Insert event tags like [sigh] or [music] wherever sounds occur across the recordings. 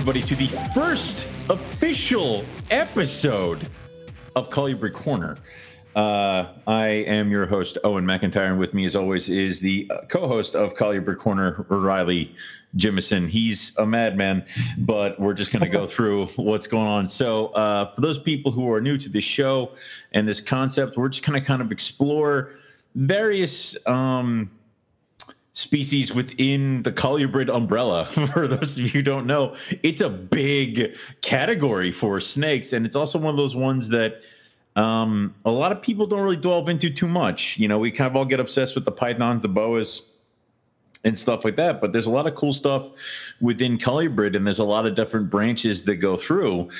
everybody to the first official episode of Colibri Corner. Uh, I am your host, Owen McIntyre, and with me, as always, is the co host of Colibri Corner, Riley Jimison. He's a madman, but we're just going to go [laughs] through what's going on. So, uh, for those people who are new to this show and this concept, we're just going to kind of explore various. Um, species within the colubrid umbrella. [laughs] For those of you who don't know, it's a big category for snakes, and it's also one of those ones that um, a lot of people don't really delve into too much. You know, we kind of all get obsessed with the pythons, the boas, and stuff like that. But there's a lot of cool stuff within colubrid, and there's a lot of different branches that go through.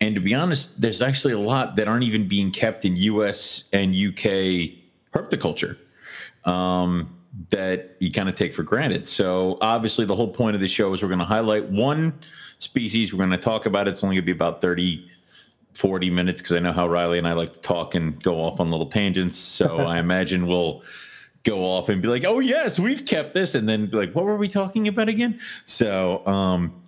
And to be honest, there's actually a lot that aren't even being kept in U.S. and UK herpetoculture. Um, that you kind of take for granted. So obviously, the whole point of the show is we're going to highlight one species. We're going to talk about it. It's only going to be about 30, 40 minutes because I know how Riley and I like to talk and go off on little tangents. So [laughs] I imagine we'll go off and be like, "Oh yes, we've kept this," and then be like, "What were we talking about again?" So, um,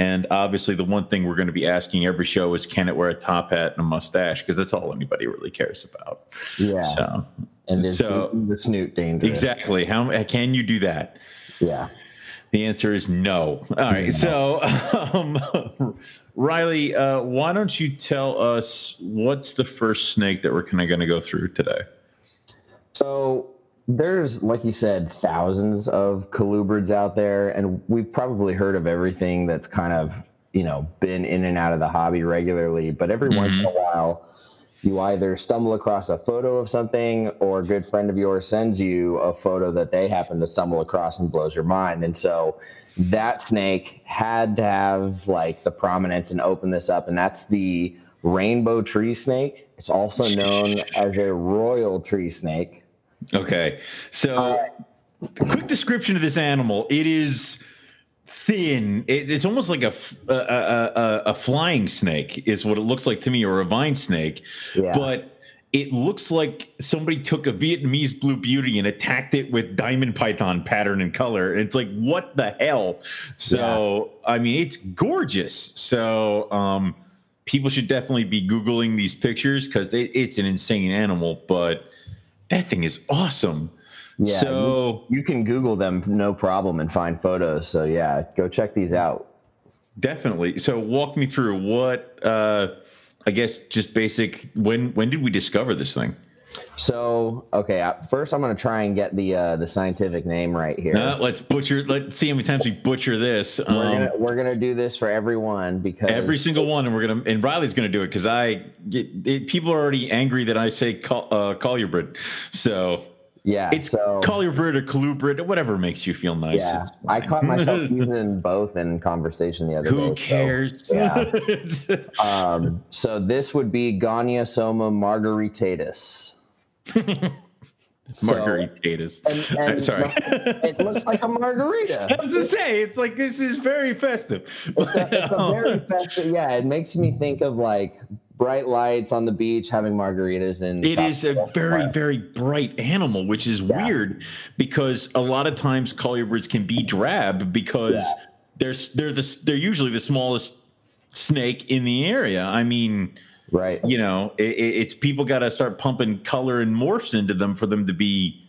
and obviously, the one thing we're going to be asking every show is, "Can it wear a top hat and a mustache?" Because that's all anybody really cares about. Yeah. So and then So- the snoot dangerous. exactly, how can you do that? Yeah. The answer is no. All right. So, [laughs] um, Riley, uh, why don't you tell us what's the first snake that we're kind of going to go through today? So there's, like you said, thousands of colubrids out there, and we've probably heard of everything that's kind of, you know, been in and out of the hobby regularly. But every mm-hmm. once in a while, you either stumble across a photo of something or a good friend of yours sends you a photo that they happen to stumble across and blows your mind. And so that snake had to have like the prominence and open this up. And that's the rainbow tree snake. It's also known as a royal tree snake. Okay. So, quick description of this animal. It is thin. It, it's almost like a a flying snake, is what it looks like to me, or a vine snake. Yeah. But it looks like somebody took a Vietnamese blue beauty and attacked it with diamond python pattern and color. It's like, what the hell? So, I mean, it's gorgeous. So, um, people should definitely be Googling these pictures because it's an insane animal, but that thing is awesome. Yeah, so, You can Google them no problem and find photos. So yeah, go check these out. definitely. So, walk me through what, uh, I guess, just basic. When when did we discover this thing? So okay, first I'm gonna try and get the uh, the scientific name right here. Uh, let's butcher. Let's see how many times we butcher this. we're Um, gonna we're gonna do this for everyone because every single one, and we're gonna and Riley's gonna do it because I get it, people are already angry that I say call, uh, Colubrid. So yeah, it's so Colubrid or Colubrid, whatever makes you feel nice. yeah, I caught myself using [laughs] both in conversation the other day. Who so, cares? yeah. [laughs] um, so this would be Gonyosoma margaritatus. [laughs] So- and, I'm and [laughs] sorry. it looks like a margarita. [laughs] I was to say it's like this is very festive. it's a, it's a oh. very festive. Yeah, it makes me think of like bright lights on the beach, having margaritas, and It is a very, weather. very bright animal, which is Yeah. weird because a lot of times colubrids can be drab because Yeah. they're they're the they're usually the smallest snake in the area. I mean, right. you know, it, it- it's people got to start pumping color and morphs into them for them to be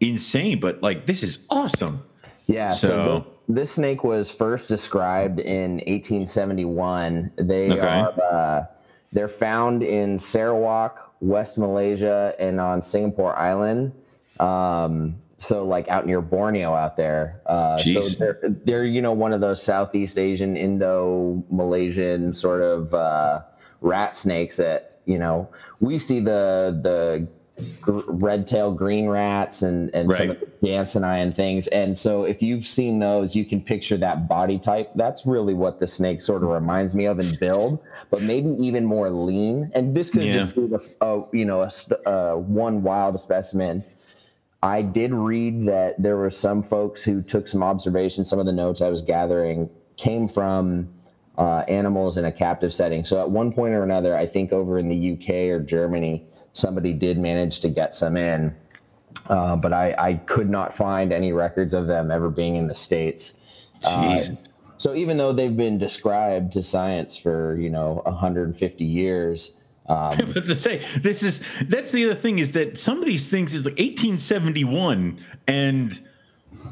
insane. But like, this is awesome. Yeah. So, So- thi- this snake was first described in 1871. They Okay. are uh, they're found in Sarawak, West Malaysia, and on Singapore Island. Um, so like out near Borneo out there. Uh, so they're they're you know one of those Southeast Asian, Indo Malaysian sort of uh, rat snakes that you know we see the the gr- red-tailed green rats and and some of the Jansenii and things. And so if you've seen those, you can picture that body type. That's really what the snake sort of reminds me of in build, but maybe even more lean. And this could Yeah. just be a, uh, you know a uh, one wild specimen. I did read that there were some folks who took some observations. Some of the notes I was gathering came from uh, animals in a captive setting. So at one point or another, I think over in the UK or Germany, somebody did manage to get some in, uh, but I, I could not find any records of them ever being in the states. Uh, so even though they've been described to science for you know 150 years, um, [laughs] but to say this is that's the other thing is that some of these things is like 1871 and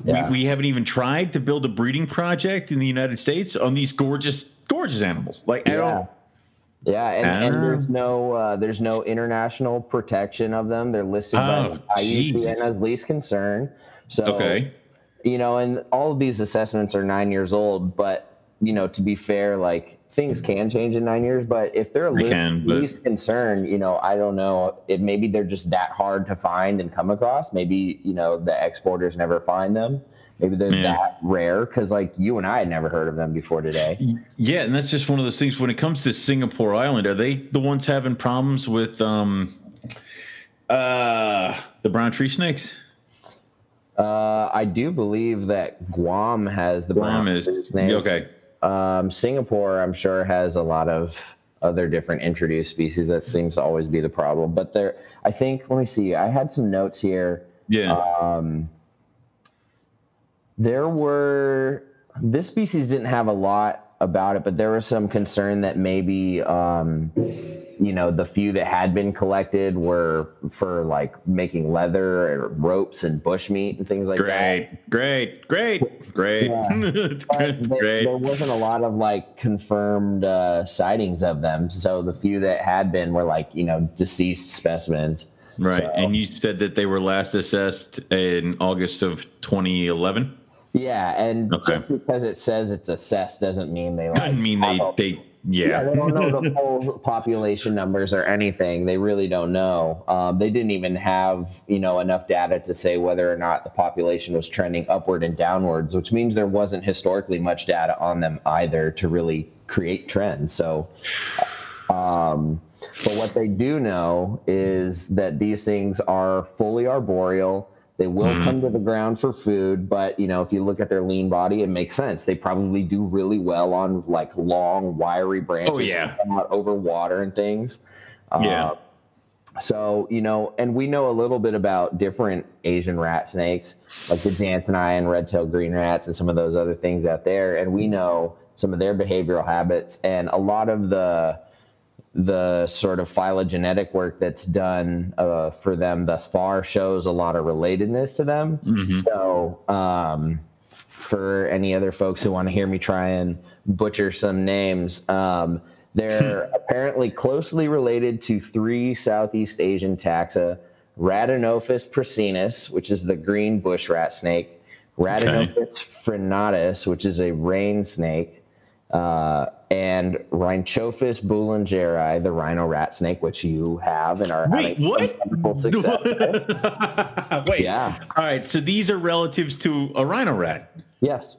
Yeah. we, we haven't even tried to build a breeding project in the United States on these gorgeous gorgeous animals. Like I yeah, don't yeah, and, Ah. and there's no uh, there's no international protection of them. They're listed Oh, by. IUCN as least concern. So okay. you know, and all of these assessments are nine years old, but you know, to be fair, like things can change in nine years, but if they're They least, can, but- least concern, you know, I don't know. It maybe they're just that hard to find and come across. Maybe, you know, the exporters never find them. Maybe they're Yeah. that rare because like you and I had never heard of them before today. Yeah, and that's just one of those things. When it comes to Singapore Island, are they the ones having problems with um, uh, the brown tree snakes? Uh, I do believe that Guam has the Guam brown is tree snakes. okay. Um, Singapore, I'm sure, has a lot of other different introduced species. That seems to always be the problem. But there, I think. Let me see. I had some notes here. Yeah. Um, there were this species didn't have a lot about it, but there was some concern that maybe um, you know the few that had been collected were for like making leather or ropes and bushmeat and things like that. great, great, great, great, Yeah. [laughs] It's there, great. there wasn't a lot of like confirmed uh, sightings of them. So the few that had been were like you know deceased specimens. Right. So- And you said that they were last assessed in August of 2011. Yeah, and Okay. just because it says it's assessed doesn't mean they like. I mean, they, they, yeah, yeah. they don't know the full population numbers or anything. They really don't know. Um, they didn't even have you know enough data to say whether or not the population was trending upward and downwards, which means there wasn't historically much data on them either to really create trends. So. Um, but what they do know is that these things are fully arboreal. They will Mhm. come to the ground for food, but you know, if you look at their lean body, it makes sense. They probably do really well on like long, wiry branches Oh, yeah. out over water and things. Yeah. Uh, so you know, and we know a little bit about different Asian rat snakes, like the Jansenii and red-tailed green rats, and some of those other things out there. And we know some of their behavioral habits, and a lot of the the sort of phylogenetic work that's done uh, for them thus far shows a lot of relatedness to them. Mhm. So, um, for any other folks who want to hear me try and butcher some names, um, they're [laughs] apparently closely related to three Southeast Asian taxa Rhadinophis prasinus, which is the green bush rat snake, Rhadinophis frenatus, which is a rain snake, uh, and Rhynchophis boulengeri, the rhino rat snake, which you have and are Wait, what? wonderful success. [laughs] Wait. Yeah. All right. So these are relatives to a rhino rat, Yes.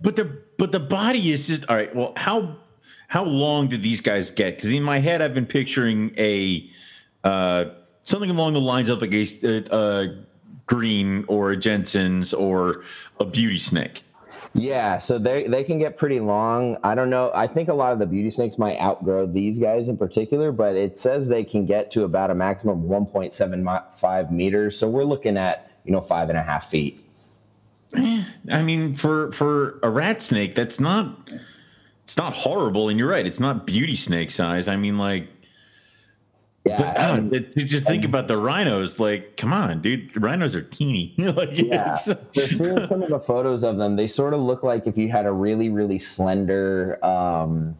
but the but the body is just all right. Well, how how long did these guys get? Because in my head, I've been picturing a uh, something along the lines of like a, uh green or a Jensen's or a beauty snake. Yeah, so they they can get pretty long. I don't know. I think a lot of the beauty snakes might outgrow these guys in particular, but it says they can get to about a maximum of 1.75 meters. So we're looking at you know five and a half feet. Eh, I mean, for for a rat snake, that's not it's not horrible. And you're right, it's not beauty snake size. I mean, like, Yeah, but, and- uh, to just think about the rhinos. Like, come on, dude, rhinos are teeny. [laughs] like, Yeah. so seeing some of the [laughs] photos of them, they sort of look like if you had a really, really slender, um,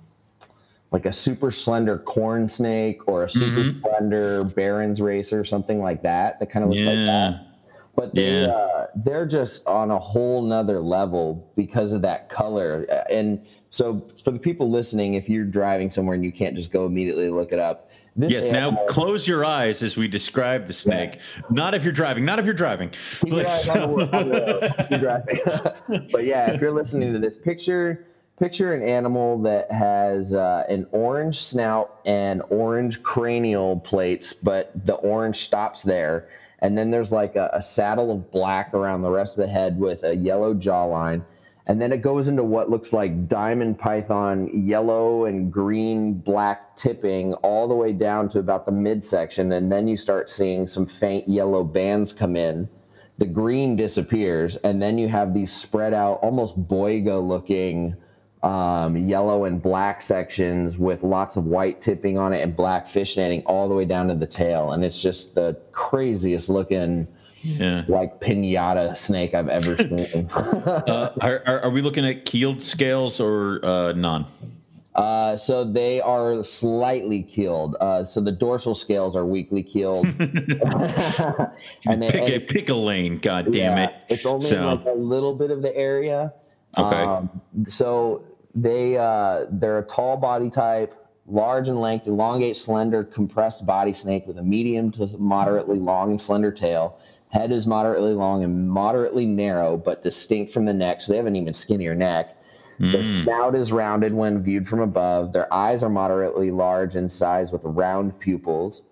like a super slender corn snake or a super Mhm. slender Baron's racer, or something like that. That kind of look like that. But they, Yeah. uh, they're just on a whole nother level because of that color. Uh, And so, for the people listening, if you're driving somewhere and you can't just go immediately look it up, this Yes. Now close your eyes as we describe the snake. Not if you're driving. Not if you're driving. Keep your eyes on the road- on the road. [laughs] Keep driving. [laughs] but yeah, if you're listening to this, picture picture an animal that has uh, an orange snout and orange cranial plates, but the orange stops there, and then there's like a, a saddle of black around the rest of the head with a yellow jawline. And then it goes into what looks like diamond python yellow and green black tipping all the way down to about the midsection. And then you start seeing some faint yellow bands come in the green disappears, and then you have these spread out, almost boiga looking um, yellow and black sections with lots of white tipping on it and black fish netting all the way down to the tail. And it's just the craziest looking, Yeah. like pinata snake I've ever [laughs] seen. [laughs] Uh, are, are, are we looking at keeled scales or uh, non? uh, so they are slightly keeled. Uh, so the dorsal scales are weakly keeled. [laughs] and they- Pick a and- pick a lane. God damn Yeah, it! It's only So- like a little bit of the area. Okay. Um, so they uh, they're a tall body type, large in length, elongate, slender, compressed body snake with a medium to moderately long and slender tail. Head is moderately long and moderately narrow, but distinct from the neck. So they have an even skinnier neck. Their Mm. snout is rounded when viewed from above. Their eyes are moderately large in size with round pupils.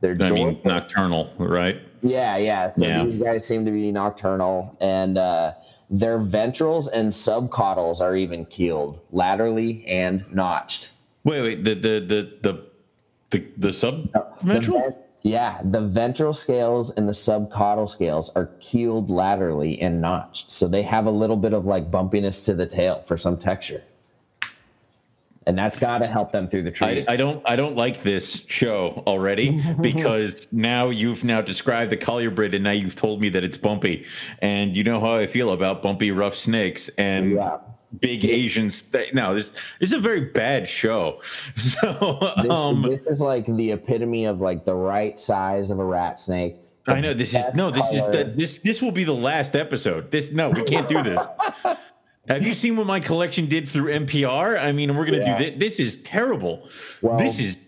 Their I mean, nocturnal, right? yeah, yeah. So Yeah. these guys seem to be nocturnal, and uh, their ventrals and subcaudals are even keeled, laterally and notched. Wait, wait. The the the the the, the sub ventral? ven- yeah, the ventral scales and the subcaudal scales are keeled laterally and notched, so they have a little bit of like bumpiness to the tail for some texture, and that's got to help them through the tree. I, I don't I don't like this show already [laughs] because now you've now described the colubrid and now you've told me that it's bumpy and you know how I feel about bumpy rough snakes and Yeah. big Asian sta- no this this is a very bad show [laughs] so This, um this is like the epitome of like the right size of a rat snake. I know this is no this is the, this this will be the last episode this no we can't do this [laughs] have you seen what my collection did through NPR I mean we're gonna Yeah. do this this is terrible Well- this is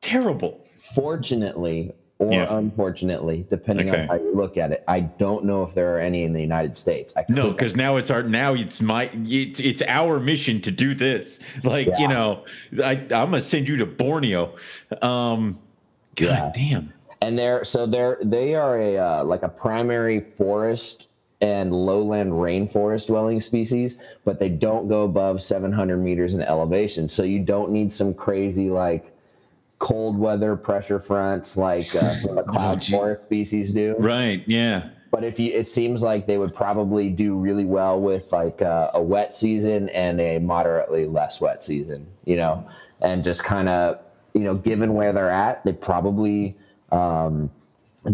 terrible fortunately or Yeah. unfortunately, depending Okay. on how you look at it, I don't know if there are any in the United States. I No, because now it's our now it's my it's it's our mission to do this. Like you know, I I'm gonna send you to Borneo. Um, God Yeah. damn. and they're so they're they are a uh, like a primary forest and lowland rainforest dwelling species, but they don't go above 700 meters in elevation. So you don't need some crazy like cold weather pressure fronts like uh, some of the cloud gee. forest species do. Right? Yeah. But if you, it seems like they would probably do really well with like uh, a wet season and a moderately less wet season, you know, and just kind of, you know, given where they're at, they probably um,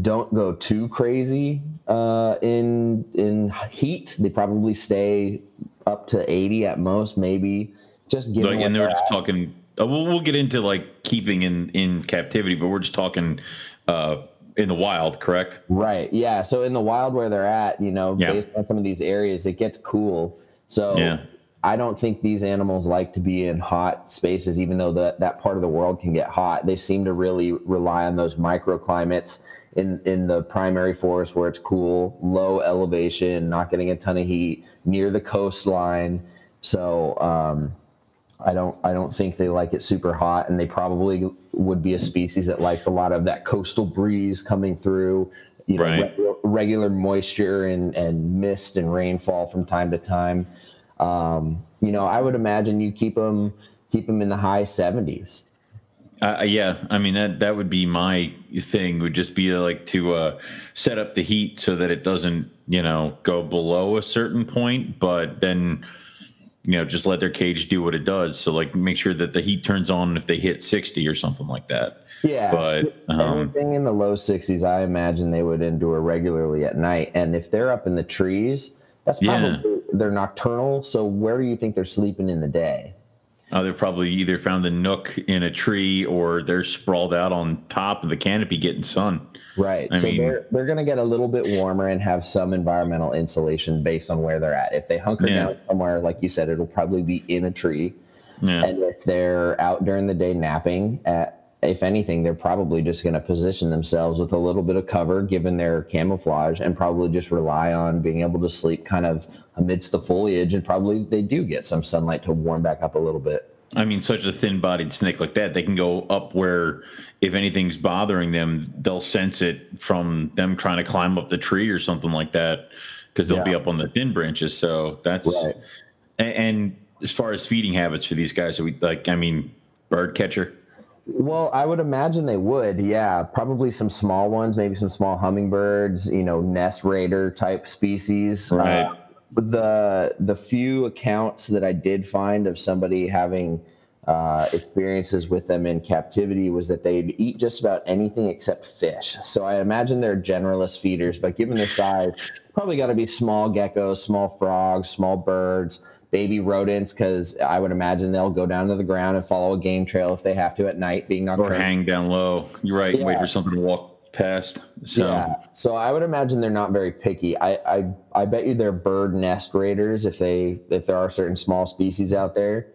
don't go too crazy uh, in in heat. They probably stay up to 80 at most, maybe. Just Like, and they were they're just talking. Uh, we'll we'll get into like keeping in in captivity, but we're just talking uh in the wild, correct? Right. Yeah. So in the wild where they're at, you know, Yeah. based on some of these areas, it gets cool. So Yeah. I don't think these animals like to be in hot spaces, even though that that part of the world can get hot. They seem to really rely on those microclimates in in the primary forest where it's cool, low elevation, not getting a ton of heat, near the coastline. So um, I don't I don't think they like it super hot, and they probably would be a species that likes a lot of that coastal breeze coming through. You know, Right. regular, regular moisture and and mist and rainfall from time to time. Um, you know, I would imagine you keep them keep them in the high seventies. Uh, yeah, I mean that that would be my thing. Would just be like to uh, set up the heat so that it doesn't, you know, go below a certain point, but then, you know, just let their cage do what it does. So like, make sure that the heat turns on if they hit sixty or something like that. Yeah, But, um, anything in the low sixties, I imagine they would endure regularly at night. And if they're up in the trees, that's Yeah. probably they're nocturnal. So where do you think they're sleeping in the day? Uh, they're probably either found a nook in a tree or they're sprawled out on top of the canopy getting sun. Right. I so mean- they're they're going to get a little bit warmer and have some environmental insulation based on where they're at. If they hunker Yeah. down somewhere, like you said, it'll probably be in a tree. Yeah. And if they're out during the day napping, at, if anything, they're probably just going to position themselves with a little bit of cover, given their camouflage, and probably just rely on being able to sleep kind of amidst the foliage. And probably they do get some sunlight to warm back up a little bit. I mean, such a thin bodied snake like that, they can go up where if anything's bothering them, they'll sense it from them trying to climb up the tree or something like that because they'll be up on the thin branches. So that's, Right. and, and as far as feeding habits for these guys, are we like, I mean, bird catcher. Well, I would imagine they would. Yeah, probably some small ones, maybe some small hummingbirds. You know, nest raider type species. Right. Uh, the the few accounts that I did find of somebody having uh, experiences with them in captivity was that they'd eat just about anything except fish. So I imagine they're generalist feeders, but given their size, probably got to be small geckos, small frogs, small birds, baby rodents, because I would imagine they'll go down to the ground and follow a game trail if they have to at night, being Or nocturnal. hang down low. You're right. Wait for something to walk past. So Yeah. So I would imagine they're not very picky. I, I I bet you they're bird nest raiders if they if there are certain small species out there.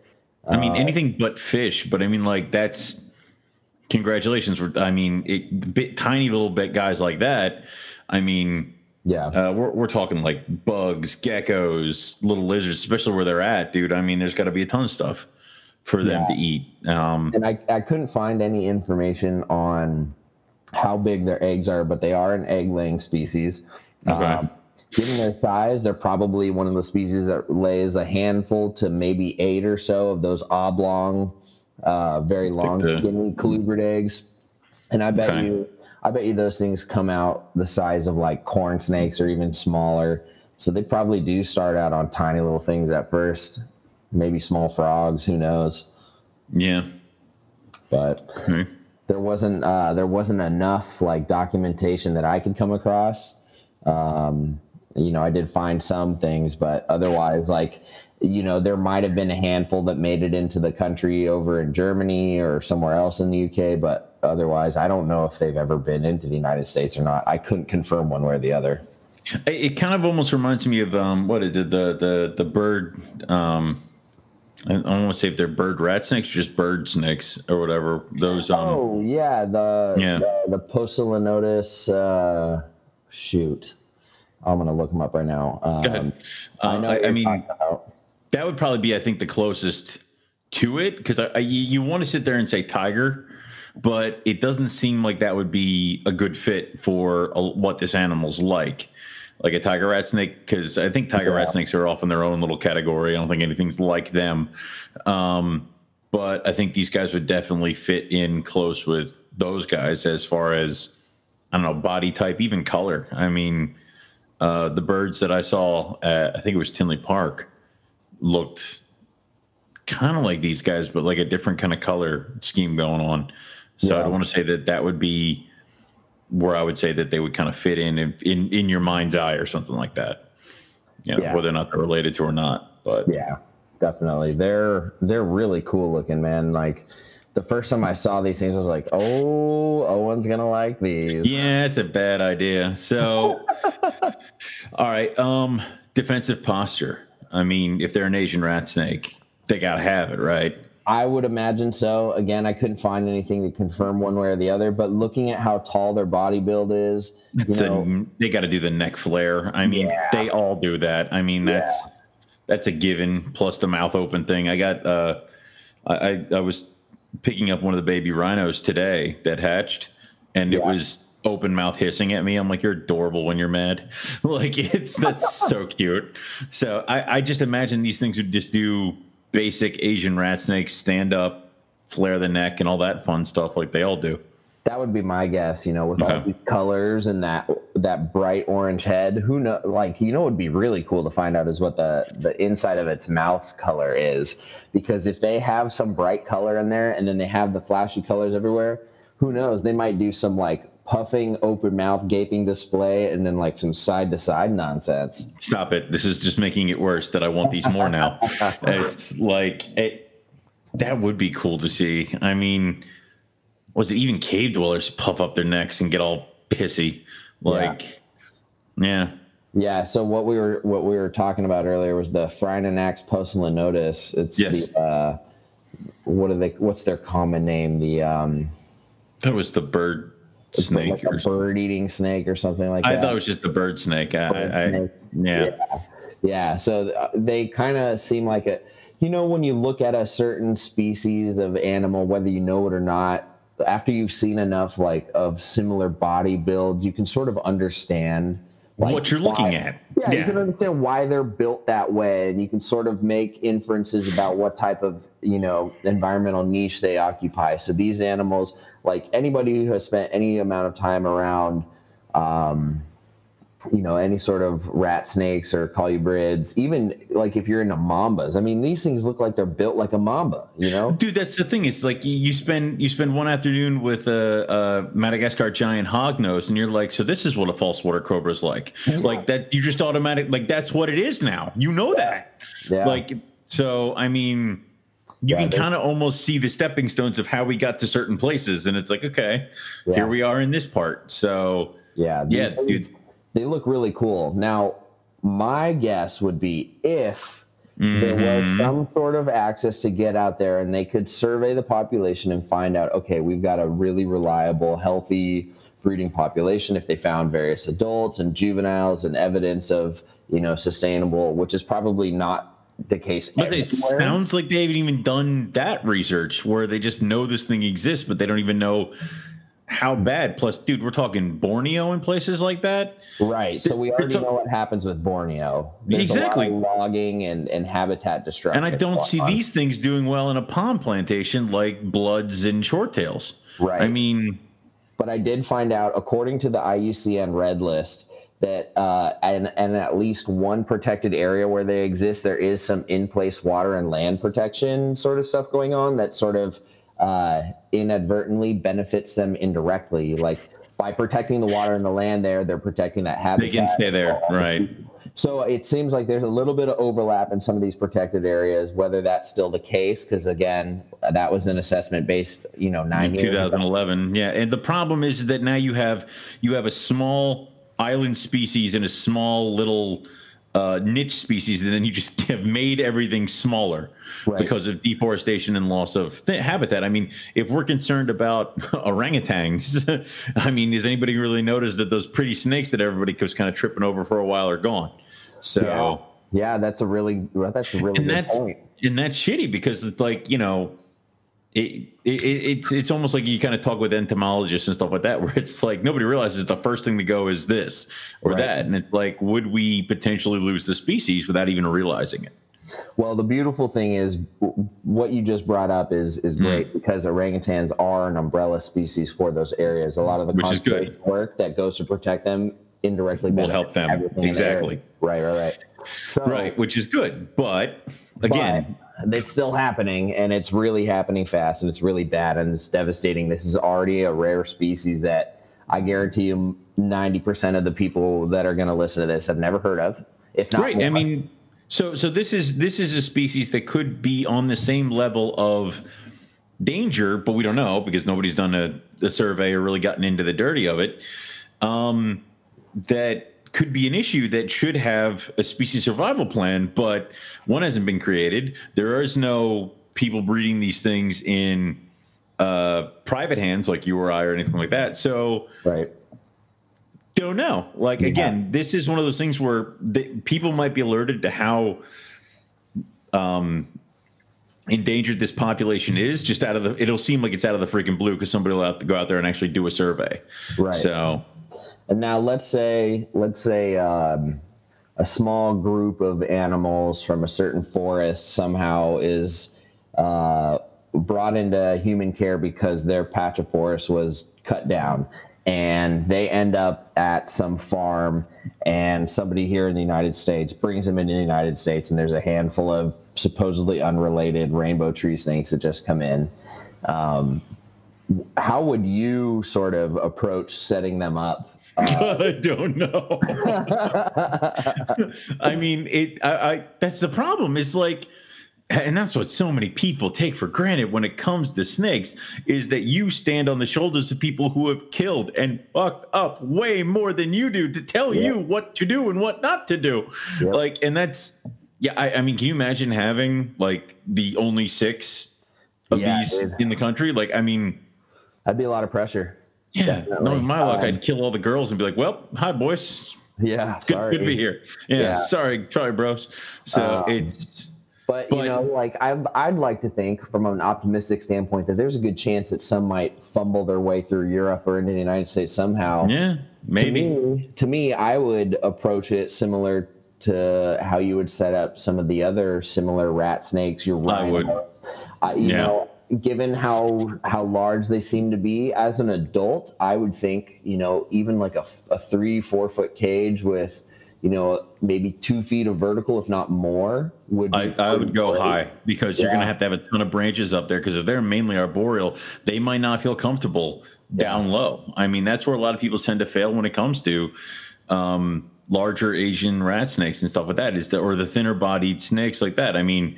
I mean, Uh, anything but fish. But I mean, like that's congratulations. I mean, it, bit tiny little bit guys like that. I mean, yeah. uh, we're we're talking like bugs, geckos, little lizards, especially where they're at, dude. I mean, there's got to be a ton of stuff for them Yeah. to eat. Um, and I, I couldn't find any information on how big their eggs are, but they are an egg laying species. Okay. given their size, they're probably one of the species that lays a handful to maybe eight or so of those oblong, uh, very long, the- skinny colubrid eggs. And I bet Okay. you, I bet you those things come out the size of like corn snakes or even smaller. So they probably do start out on tiny little things at first, maybe small frogs. Who knows? yeah. But Okay. there wasn't uh, there wasn't enough like documentation that I could come across. Um, you know, I did find some things, but otherwise, like you know, there might have been a handful that made it into the country over in Germany or somewhere else in the UK, but otherwise, I don't know if they've ever been into the United States or not. I couldn't confirm one way or the other. It, kind of almost reminds me of um, what is it? The the the bird. Um, I don't want to say if they're bird rat snakes, just bird snakes or whatever. Those. Um, oh yeah, the Yeah. the, the. Uh, shoot, I'm gonna look them up right now. Um, Go ahead. I Uh, know. I, what I you're mean, about. That would probably be, I think, the closest to it because I, I, you, you want to sit there and say tiger, but it doesn't seem like that would be a good fit for a, what this animal's like. Like a tiger rat snake, because I think tiger rat snakes are off in their own little category. I don't think anything's like them. Um, but I think these guys would definitely fit in close with those guys as far as I don't know body type, even color. I mean, uh, the birds that I saw, at, I think it was Tinley Park, looked kind of like these guys, but like a different kind of color scheme going on. So I don't want to say that that would be where I would say that they would kind of fit in in in, in your mind's eye or something like that. You know, Yeah. whether or not they're related to or not. But Yeah, definitely. They're they're really cool looking, man. Like the first time I saw these things, I was like, "Oh, Owen's gonna like these." Yeah, it's a bad idea. So, [laughs] all right. Um, defensive posture. I mean, if they're an Asian rat snake, they gotta have it, right? I would imagine so. Again, I couldn't find anything to confirm one way or the other, but looking at how tall their body build is, you It's a- they got to do the neck flare. I mean, Yeah. they all do that. I mean, that's that's a given. Plus the mouth open thing. I got. Uh, I I- I was picking up one of the baby rhinos today that hatched, and it was open mouth hissing at me. I'm like, you're adorable when you're mad. [laughs] like it's that's so [laughs] cute. So I I just imagine these things would just do basic Asian rat snakes, stand up, flare the neck, and all that fun stuff like they all do. that would be my guess. You know, with all the colors and that that bright orange head, who know? Like, you know, what would be really cool to find out is what the the inside of its mouth color is, because if they have some bright color in there and then they have the flashy colors everywhere, who knows? They might do some like puffing, open mouth, gaping display, and then like some side to side nonsense. Stop it. This is just making it worse that I want these more now. [laughs] it's like it, that would be cool to see. I mean, was it even cave dwellers puff up their necks and get all pissy? Like, yeah. Yeah. Yeah. So what we were what we were talking about earlier was the Phrynonax poecilinotus. It's Yes. the uh, what are they? What's their common name? The um, That was the bird snake. like bird eating snake or something like I that. I thought it was just the bird snake. I, Bird I, snake. yeah. Yeah, so uh, they kind of seem like a, you know, when you look at a certain species of animal, whether you know it or not, after you've seen enough like of similar body builds, you can sort of understand like, what you're looking at. Yeah, you can understand why they're built that way, and you can sort of make inferences about what type of you know environmental niche they occupy. So these animals, like anybody who has spent any amount of time around, um, you know, any sort of rat snakes or colubrids, even like if you're into mambas, I mean, these things look like they're built like a mamba. You know? Dude, that's the thing. It's like you, spend you spend one afternoon with a, a Madagascar giant hognose, and you're like, so this is what a false water cobra is like. Like that, you just automatic like that's what it is now. You know that. Yeah. Like so, I mean, you Yeah, can kind of almost see the stepping stones of how we got to certain places, and it's like, okay, Yeah. here we are in this part. So Yeah, Yeah, things, they look really cool. Now, my guess would be if there was mhm. some sort of access to get out there and they could survey the population and find out, okay, we've got a really reliable, healthy breeding population. If they found various adults and juveniles and evidence of, you know, sustainable, which is probably not the case. But it sounds like they haven't even done that research where they just know this thing exists, but they don't even know how bad. Plus, dude, we're talking Borneo and places like that. Right. So we already a- know what happens with Borneo. There's Exactly. A lot of logging and, and habitat destruction. And I don't see on. these things doing well in a palm plantation like bloods and shorttails. Right. I mean, but I did find out, according to the IUCN Red List, that uh, and and at least one protected area where they exist, there is some in-place water and land protection sort of stuff going on that sort of uh, inadvertently benefits them indirectly, like. By protecting the water and the land there, they're protecting that habitat. they can stay there, right? So it seems like there's a little bit of overlap in some of these protected areas. Whether that's still the case, because again, that was an assessment based, you know, nine In years ago. 2011, yeah. And the problem is that now you have you have a small island species and a small little uh, niche species, and then you just [laughs] have made everything smaller Right. because of deforestation and loss of th- habitat. I mean, if we're concerned about [laughs] orangutans, [laughs] I mean, does anybody really notice that those pretty snakes that everybody was kind of tripping over for a while are gone? So. Yeah. Yeah, that's a really that's a really and good that's point. and that's shitty because it's like you know it, it it's it's almost like you kind of talk with entomologists and stuff like that [laughs] where it's like nobody realizes the first thing to go is this or Right. that and it's like would we potentially lose the species without even realizing it Well, the beautiful thing is what you just brought up is is Hmm. great because orangutans are an umbrella species for those areas. A lot of the Which is good. conservation work that goes to protect them indirectly Will help them. in the Exactly. Right, right, right. So, right which is good but again but it's still happening, and it's really happening fast, and it's really bad, and it's devastating. This is already a rare species that I guarantee you, ninety percent of the people that are going to listen to this have never heard of. If not, right i mean so so this is this is a species that could be on the same level of danger but we don't know because nobody's done a, a survey or really gotten into the dirty of it um that could be an issue that should have a species survival plan but one hasn't been created there is no people breeding these things in uh private hands like you or i or anything like that so right. don't know. Like Yeah. again, this is one of those things where the, people might be alerted to how um, endangered this population is. Just out of the, it'll seem like it's out of the freaking blue because somebody will have to go out there and actually do a survey. Right. So And now let's say let's say um, a small group of animals from a certain forest somehow is uh, brought into human care because their patch of forest was cut down. And they end up at some farm, and somebody here in the United States brings them into the United States, and there's a handful of supposedly unrelated rainbow tree snakes that just come in. Um, how would you sort of approach setting them up Uh, [laughs] I don't know. I mean, it. I, I. That's the problem. Is like, and that's what so many people take for granted when it comes to snakes is that you stand on the shoulders of people who have killed and fucked up way more than you do to tell Yeah. you what to do and what not to do. Yep. Like, and that's yeah. I, I mean, can you imagine having like the only six of Yeah, these in the country? Like, I mean. That'd be a lot of pressure. Yeah, Definitely. knowing my luck, Um, I'd kill all the girls and be like, "Well, hi, boys. Yeah, [laughs] Good, sorry. good to be here. Yeah, Yeah. sorry, sorry, bros. So Um, it's But, But- you know, like I, I'd like to think, from an optimistic standpoint, that there's a good chance that some might fumble their way through Europe or into the United States somehow. yeah, maybe. To me, to me, I would approach it similar to how you would set up some of the other similar rat snakes. Your I would. Uh, you Yeah. know, given how how large they seem to be as an adult, I would think you know even like a, a three four foot cage with you know maybe two feet of vertical, if not more, would be I, I would go great. high because you're going to have to have a ton of branches up there because if they're mainly arboreal, they might not feel comfortable down low. I mean, that's where a lot of people tend to fail when it comes to um, larger Asian rat snakes and stuff like that. Is the or the thinner bodied snakes like that. I mean,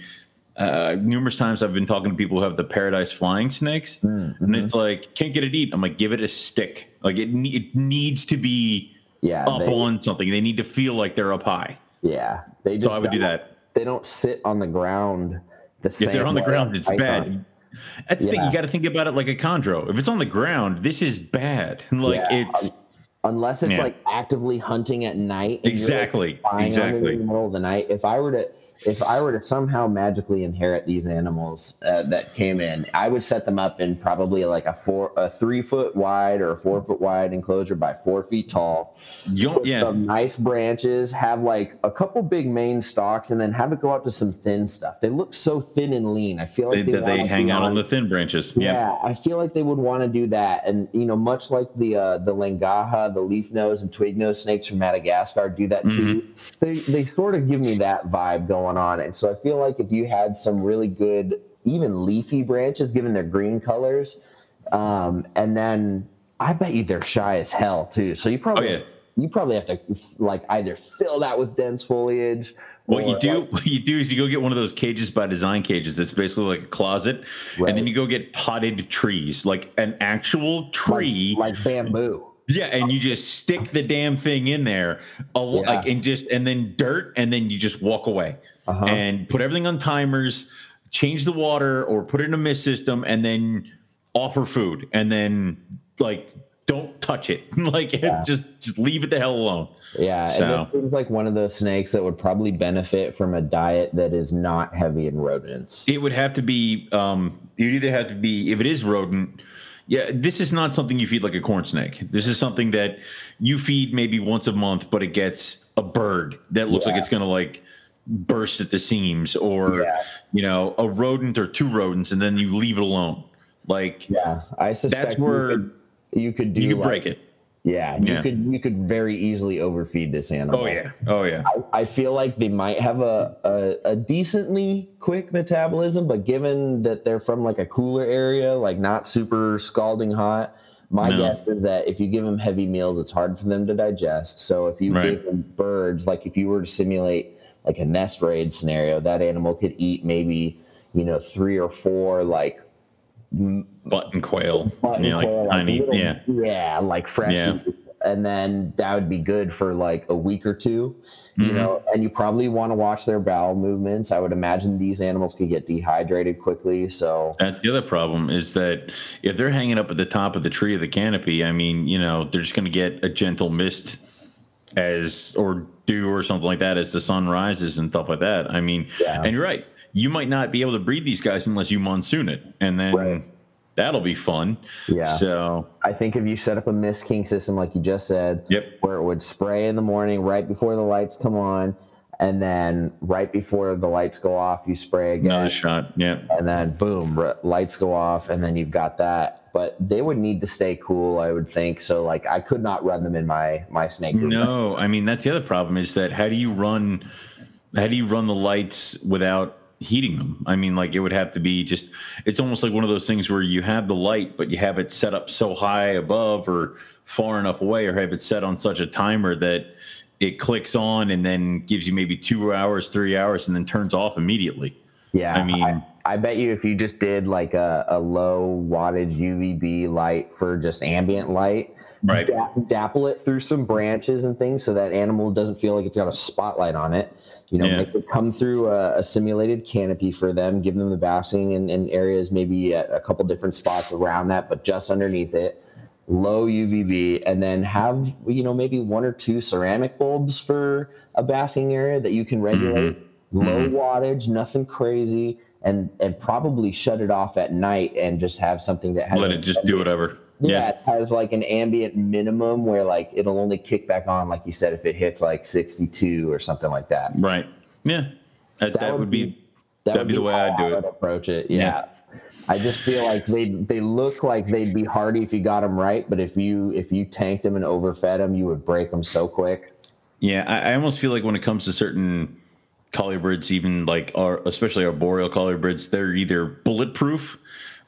uh, numerous times I've been talking to people who have the paradise flying snakes, Mm, and mhm. it's like can't get it eat. I'm like, give it a stick. Like it, ne- it needs to be Yeah, up they, on something. They need to feel like they're up high. yeah. They just So I would do that. They don't sit on the ground. The If they're on the ground, it's python. bad. That's the thing. You got to think about it like a chondro. If it's on the ground, this is bad. [laughs] Like Yeah, it's unless it's Yeah. like actively hunting at night. and like, exactly, them exactly. in the middle of the night. If I were to, if I were to somehow magically inherit these animals uh, that came in, I would set them up in probably like a four, a three foot wide or a four foot wide enclosure by four feet tall. You don't, yeah, some nice branches, have like a couple big main stalks, and then have it go out to some thin stuff. They look so thin and lean. I feel like they, they wanna hang out on the thin branches. yeah, Yeah, I feel like they would want to do that, and you know, much like the uh, the langaha, the leaf nose, and twig nose snakes from Madagascar do that too. They they sort of give me that vibe going on, and so I feel like if you had some really good, even leafy branches, given their green colors, um, and then I bet you they're shy as hell too. So you Oh probably yeah. you probably have to like either fill that with dense foliage. What you do, what you do is you go get one of those cages by design cages. That's basically like a closet, Right. and then you go get potted trees, like an actual tree. like bamboo. Yeah, and you just stick the damn thing in there, lo- Yeah. like and just and then dirt, and then you just walk away. Uh-huh. and put everything on timers, change the water or put it in a mist system, and then offer food, and then like don't touch it. [laughs] like Yeah. just just leave it the hell alone. Yeah, So- and it seems like one of those snakes that would probably benefit from a diet that is not heavy in rodents. It would have to be um you'd either have to be if it is rodent. Yeah, this is not something you feed like a corn snake. This is something that you feed maybe once a month, but it gets a bird that looks like it's gonna like burst at the seams, or Yeah. you know, a rodent or two rodents, and then you leave it alone. Like Yeah, I suspect that's where you could, you could do you could like- break it. Yeah, you Yeah. could you could very easily overfeed this animal. Oh yeah, oh yeah. I, I feel like they might have a, a a decently quick metabolism, but given that they're from like a cooler area, like not super scalding hot, my No. guess is that if you give them heavy meals, it's hard for them to digest. So if you Right. gave them birds, like if you were to simulate like a nest raid scenario, that animal could eat maybe you know three or four like Button quail, button like quail, like tiny, little- yeah. yeah, like fresh, Yeah. and then that would be good for like a week or two, you Mhm. know. And you probably want to watch their bowel movements. I would imagine these animals could get dehydrated quickly, so That's the other problem is that if they're hanging up at the top of the tree of the canopy, I mean, you know, they're just going to get a gentle mist as or dew or something like that as the sun rises and stuff like that. I mean, Yeah. and you're right. You might not be able to breed these guys unless you monsoon it, and then Right. that'll be fun. yeah. So, I think if you set up a mist king system like you just said, yep. where it would spray in the morning right before the lights come on, and then right before the lights go off, you spray again. Another shot. Yeah. and then boom, r- lights go off, and then you've got that. But they would need to stay cool, I would think. So like, I could not run them in my my snake. room. No, I mean that's the other problem is that how do you run how do you run the lights without heating them? I mean like it would have to be just it's almost like one of those things where you have the light but you have it set up so high above or far enough away or have it set on such a timer that it clicks on and then gives you maybe 2 hours, 3 hours and then turns off immediately. Yeah, I mean- I, bet you if you just did like a, a low wattage UVB light for just ambient light, Right. da- dapple it through some branches and things so that animal doesn't feel like it's got a spotlight on it. You know, Yeah. make it come through a, a simulated canopy for them, give them the basking in, in areas maybe at a couple different spots around that, but just underneath it. Low UVB, and then have you know maybe one or two ceramic bulbs for a basking area that you can mm-hmm. regulate. Low mm-hmm. wattage, nothing crazy, and and probably shut it off at night and just have something that has Let it just do whatever. Yeah, Yeah. it has like an ambient minimum where like it'll only kick back on, like you said, if it hits like 62 or something like that. Right. Yeah. That, that, would be, that that'd would be the way I'd do I it. approach it. Yeah. Yeah. I just feel like they they look like they'd be hardy if you got them right, but if you if you tanked them and overfed them, you would break them so quick. Yeah, I, I almost feel like when it comes to certain colubrids, even like our, especially our boreal colubrids, they're either bulletproof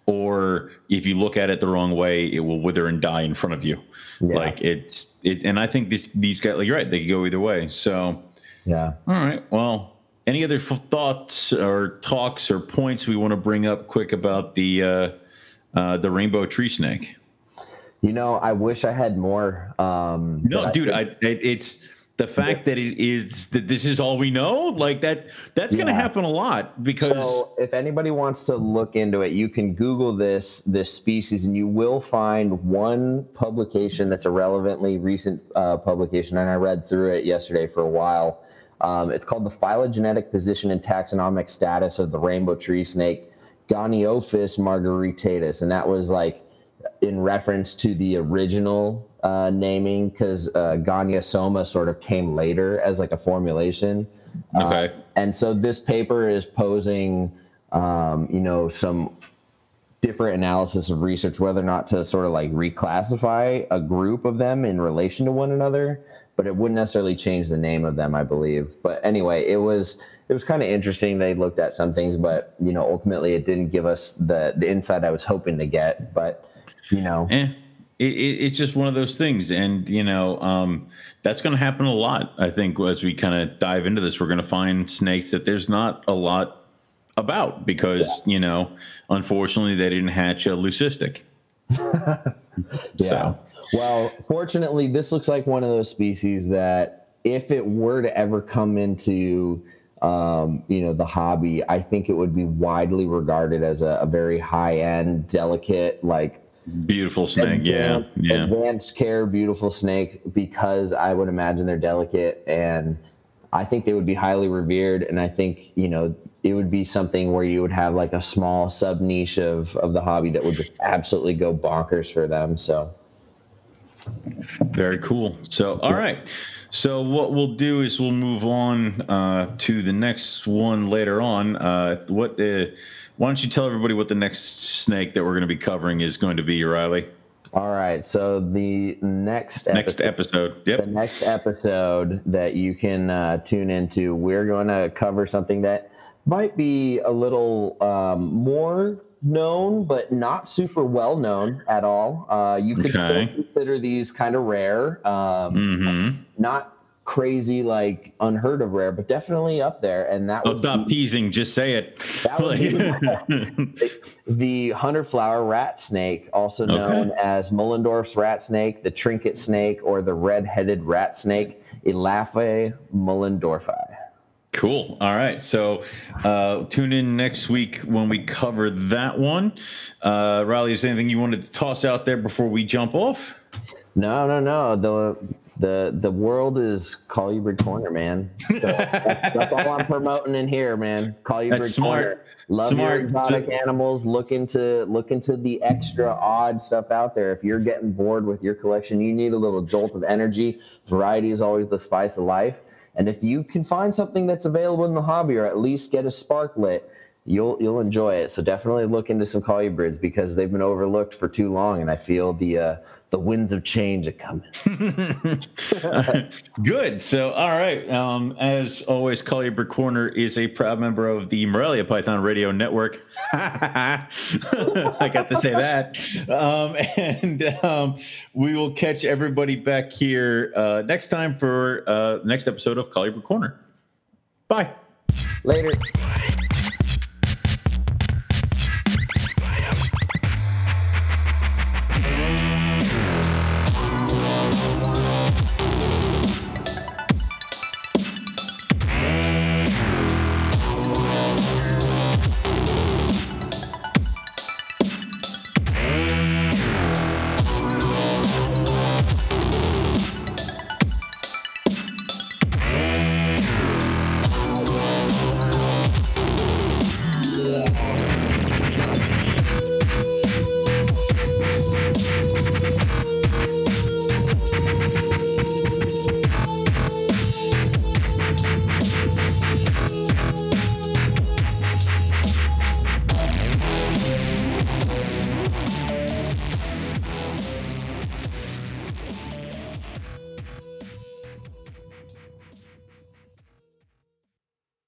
or if you look at it the wrong way, it will wither and die in front of you. Yeah. Like it's it, and I think this these guys, like you're right, they could go either way. So, Yeah. all right, well, any other f- thoughts or talks or points we want to bring up quick about the uh, uh, the rainbow tree snake? You know, I wish I had more. Um, No, but I dude, I, it's the fact that it is that this is all we know. Like that, that's going to happen a lot because So, if anybody wants to look into it, you can Google this this species, and you will find one publication that's a relevantly recent uh, publication. And I read through it yesterday for a while. Um, it's called the phylogenetic position and taxonomic status of the rainbow tree snake, Gonyophis margaritatus, and that was like in reference to the original uh, naming because uh, Gonyosoma sort of came later as like a formulation. Uh, okay, and so this paper is posing, um, you know, some different analysis of research, whether or not to sort of like reclassify a group of them in relation to one another, but it wouldn't necessarily change the name of them, I believe. But anyway, it was it was kind of interesting. They looked at some things, but you know, ultimately, it didn't give us the the insight I was hoping to get. But you know, eh, it, it, it's just one of those things, and you know, um, that's going to happen a lot. I think as we kind of dive into this, we're going to find snakes that there's not a lot about because you know, unfortunately, they didn't hatch a leucistic. [laughs] Yeah. So, Well, fortunately, this looks like one of those species that if it were to ever come into um, you know the hobby, I think it would be widely regarded as a, a very high end, delicate, like beautiful snake. Yeah, advanced, yeah. advanced care, beautiful snake because I would imagine they're delicate and I think they would be highly revered. And I think, you know, it would be something where you would have like a small sub niche of, of the hobby that would just absolutely go bonkers for them. So, Very cool. So, all right. So, what we'll do is we'll move on uh, to the next one later on. Uh, what? Uh, why don't you tell everybody what the next snake that we're going to be covering is going to be, Riley? all right. So, the next Next episode. yep. the next episode that you can uh, tune into, we're going to cover something that might be a little um, more known, but not super well known at all. Uh, you could Okay. still consider these kind of rare, um, Mm-hmm. not crazy like unheard of rare, but definitely up there. And that Oh, would stop be teasing. Just say it. That would [laughs] the hundred flower rat snake, also known as Moellendorff's rat snake, the trinket snake, or the red-headed rat snake, Elaphe moellendorffi. Cool. All right. So uh, tune in next week when we cover that one. Uh, Riley, is there anything you wanted to toss out there before we jump off? No, no, no. The the the world is call Colubrid Corner, man. So that's, [laughs] that's all I'm promoting in here, man. Colubrid That's smart. Corner. Love Smart. your exotic animals. Look into look into the extra odd stuff out there. If you're getting bored with your collection, you need a little jolt of energy. Variety is always the spice of life. And if you can find something that's available in the hobby, or at least get a spark lit, you'll you'll enjoy it. So definitely look into some colubrids because they've been overlooked for too long, and I feel the uh, the winds of change are coming. [laughs] Good. So, all right. Um, as always, Colubrid Corner is a proud member of the Morelia Python Radio Network. [laughs] I got to say that. Um, and um, we will catch everybody back here uh, next time for uh, next episode of Colubrid Corner. Bye. Later.